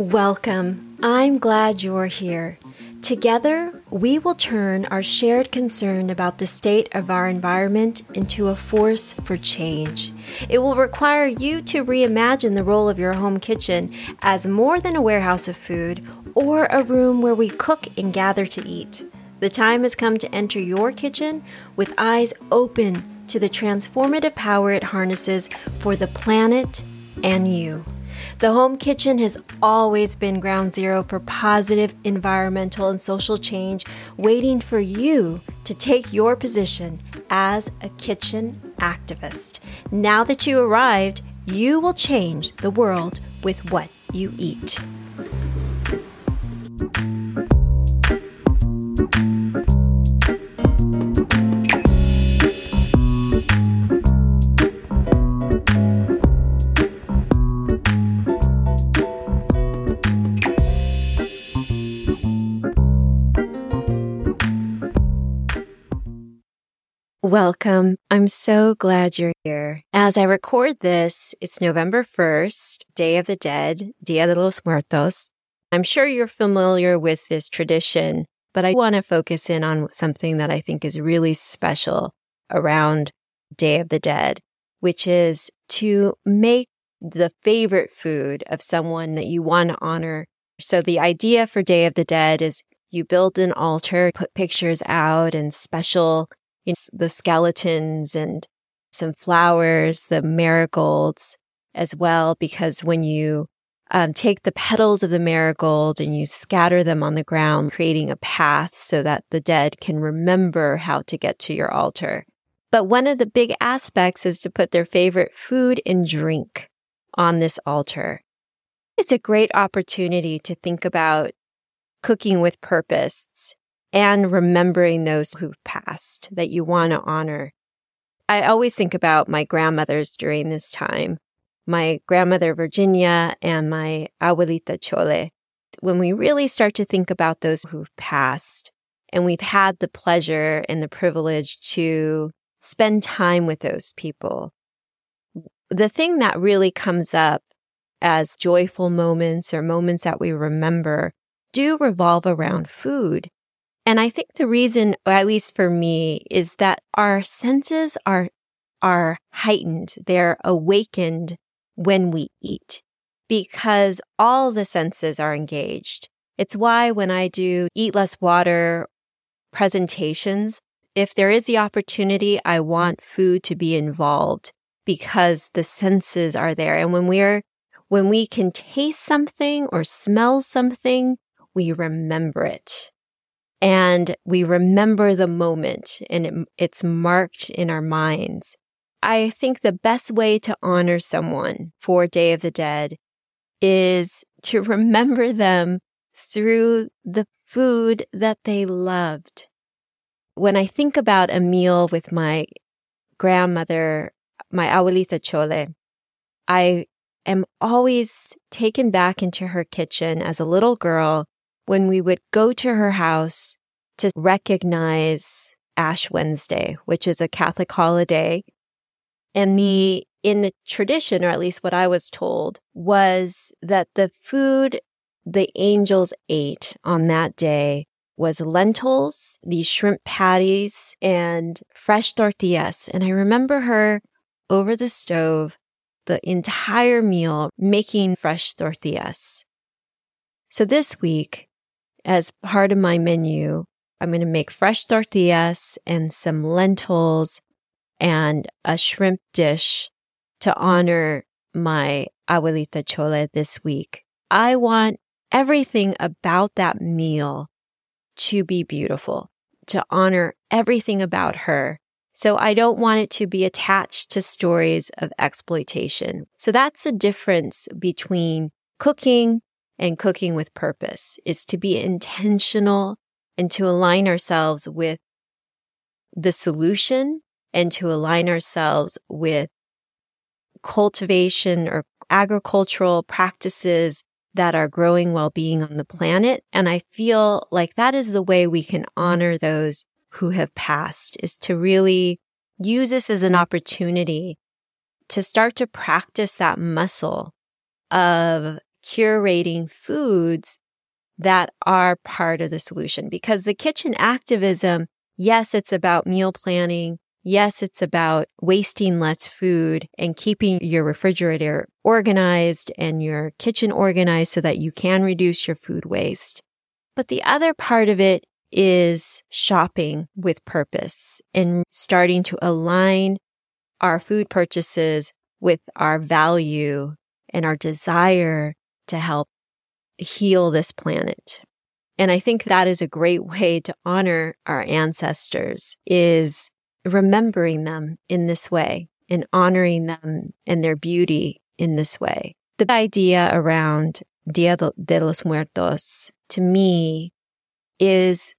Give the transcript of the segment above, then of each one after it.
Welcome. I'm glad you're here. Together, we will turn our shared concern about the state of our environment into a force for change. It will require you to reimagine the role of your home kitchen as more than a warehouse of food or a room where we cook and gather to eat. The time has come to enter your kitchen with eyes open to the transformative power it harnesses for the planet and you. The home kitchen has always been ground zero for positive environmental and social change, waiting for you to take your position as a kitchen activist. Now that you arrived, you will change the world with what you eat. Welcome. I'm so glad you're here. As I record this, it's November 1st, Day of the Dead, Dia de los Muertos. I'm sure you're familiar with this tradition, but I want to focus in on something that I think is really special around Day of the Dead, which is to make the favorite food of someone that you want to honor. So the idea for Day of the Dead is you build an altar, put pictures out and special you know, the skeletons and some flowers, the marigolds as well, because when you um, take the petals of the marigold and you scatter them on the ground, creating a path so that the dead can remember how to get to your altar. But one of the big aspects is to put their favorite food and drink on this altar. It's a great opportunity to think about cooking with purpose and remembering those who've passed that you want to honor. I always think about my grandmothers during this time, my grandmother Virginia and my abuelita Chole. When we really start to think about those who've passed and we've had the pleasure and the privilege to spend time with those people, the thing that really comes up as joyful moments or moments that we remember do revolve around food. And I think the reason, at least for me, is that our senses are, are heightened. They're awakened when we eat because all the senses are engaged. It's why when I do eat less water presentations, if there is the opportunity, I want food to be involved because the senses are there. And when we're, when we can taste something or smell something, we remember it and we remember the moment and it, it's marked in our minds. I think the best way to honor someone for Day of the Dead is to remember them through the food that they loved. When I think about a meal with my grandmother, my abuelita Chole, I am always taken back into her kitchen as a little girl when we would go to her house to recognize Ash Wednesday, which is a Catholic holiday. And the, in the tradition, or at least what I was told, was that the food the angels ate on that day was lentils, these shrimp patties, and fresh tortillas. And I remember her over the stove the entire meal making fresh tortillas. So this week, as part of my menu, I'm going to make fresh tortillas and some lentils and a shrimp dish to honor my abuelita Chole this week. I want everything about that meal to be beautiful, to honor everything about her. So I don't want it to be attached to stories of exploitation. So that's the difference between cooking and cooking with purpose is to be intentional and to align ourselves with the solution and to align ourselves with cultivation or agricultural practices that are growing well-being on the planet. And I feel like that is the way we can honor those who have passed is to really use this as an opportunity to start to practice that muscle of curating foods that are part of the solution because the kitchen activism, yes, it's about meal planning. Yes, it's about wasting less food and keeping your refrigerator organized and your kitchen organized so that you can reduce your food waste. But the other part of it is shopping with purpose and starting to align our food purchases with our value and our desire to help heal this planet. And I think that is a great way to honor our ancestors is remembering them in this way and honoring them and their beauty in this way. The idea around Dia de los Muertos to me is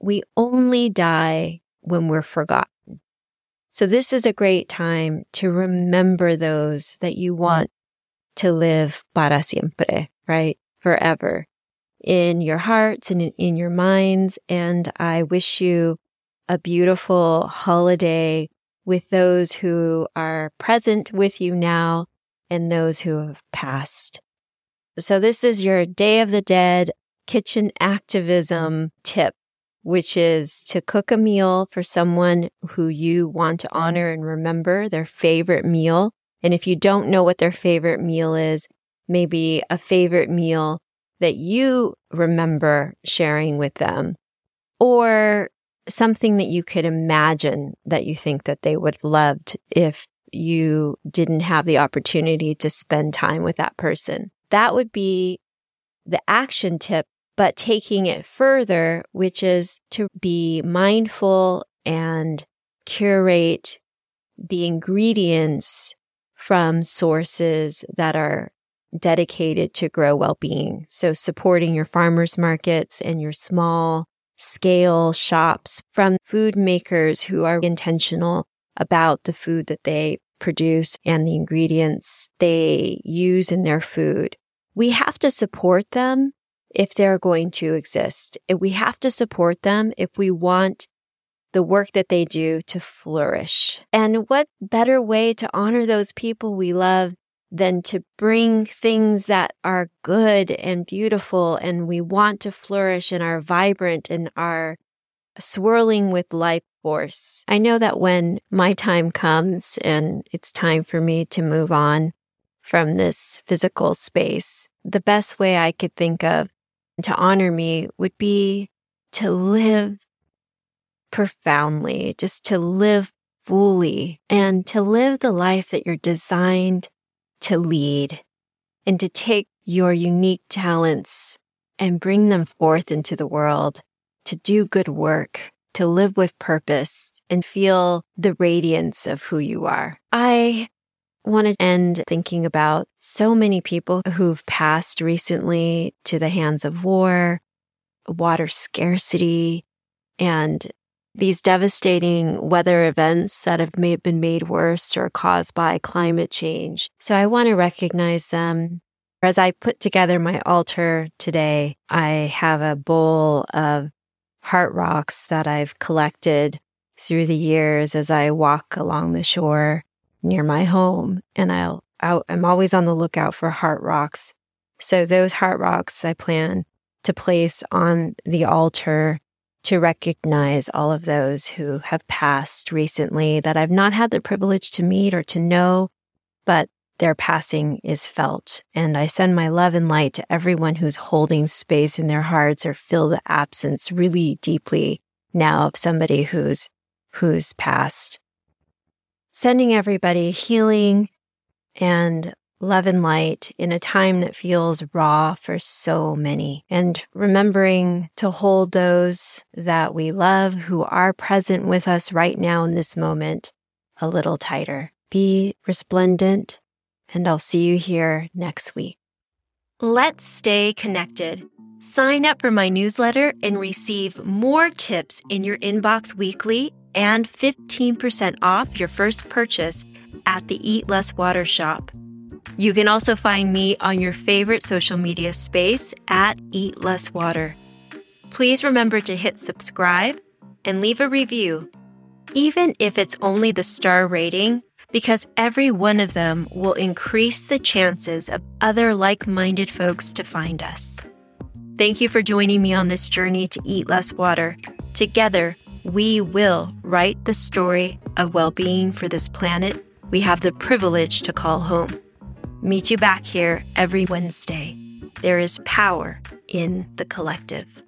we only die when we're forgotten. So this is a great time to remember those that you want to live para siempre, right? Forever in your hearts and in your minds. And I wish you a beautiful holiday with those who are present with you now and those who have passed. So this is your Day of the Dead kitchen activism tip, which is to cook a meal for someone who you want to honor and remember their favorite meal. And if you don't know what their favorite meal is, maybe a favorite meal that you remember sharing with them or something that you could imagine that you think that they would loved if you didn't have the opportunity to spend time with that person. That would be the action tip, but taking it further, which is to be mindful and curate the ingredients from sources that are dedicated to grow well-being. So supporting your farmers markets and your small scale shops from food makers who are intentional about the food that they produce and the ingredients they use in their food. We have to support them if they're going to exist. We have to support them if we want the work that they do to flourish. And what better way to honor those people we love than to bring things that are good and beautiful and we want to flourish and are vibrant and are swirling with life force. I know that when my time comes and it's time for me to move on from this physical space, the best way I could think of to honor me would be to live profoundly, just to live fully and to live the life that you're designed to lead and to take your unique talents and bring them forth into the world to do good work, to live with purpose and feel the radiance of who you are. I want to end thinking about so many people who've passed recently to the hands of war, water scarcity, and these devastating weather events that have been made worse or caused by climate change. So I want to recognize them. As I put together my altar today, I have a bowl of heart rocks that I've collected through the years as I walk along the shore near my home. And I'll, i I'm always on the lookout for heart rocks. So those heart rocks I plan to place on the altar to recognize all of those who have passed recently that I've not had the privilege to meet or to know, but their passing is felt. And I send my love and light to everyone who's holding space in their hearts or feel the absence really deeply now of somebody who's, who's passed. Sending everybody healing and love and light in a time that feels raw for so many and remembering to hold those that we love who are present with us right now in this moment a little tighter. Be resplendent and I'll see you here next week. Let's stay connected. Sign up for my newsletter and receive more tips in your inbox weekly and 15% off your first purchase at the Eat Less Water shop. You can also find me on your favorite social media space at Eat Less Water. Please remember to hit subscribe and leave a review. Even if it's only the star rating, because every one of them will increase the chances of other like minded folks to find us. Thank you for joining me on this journey to eat less water. Together, we will write the story of well being for this planet we have the privilege to call home. Meet you back here every Wednesday. There is power in the collective.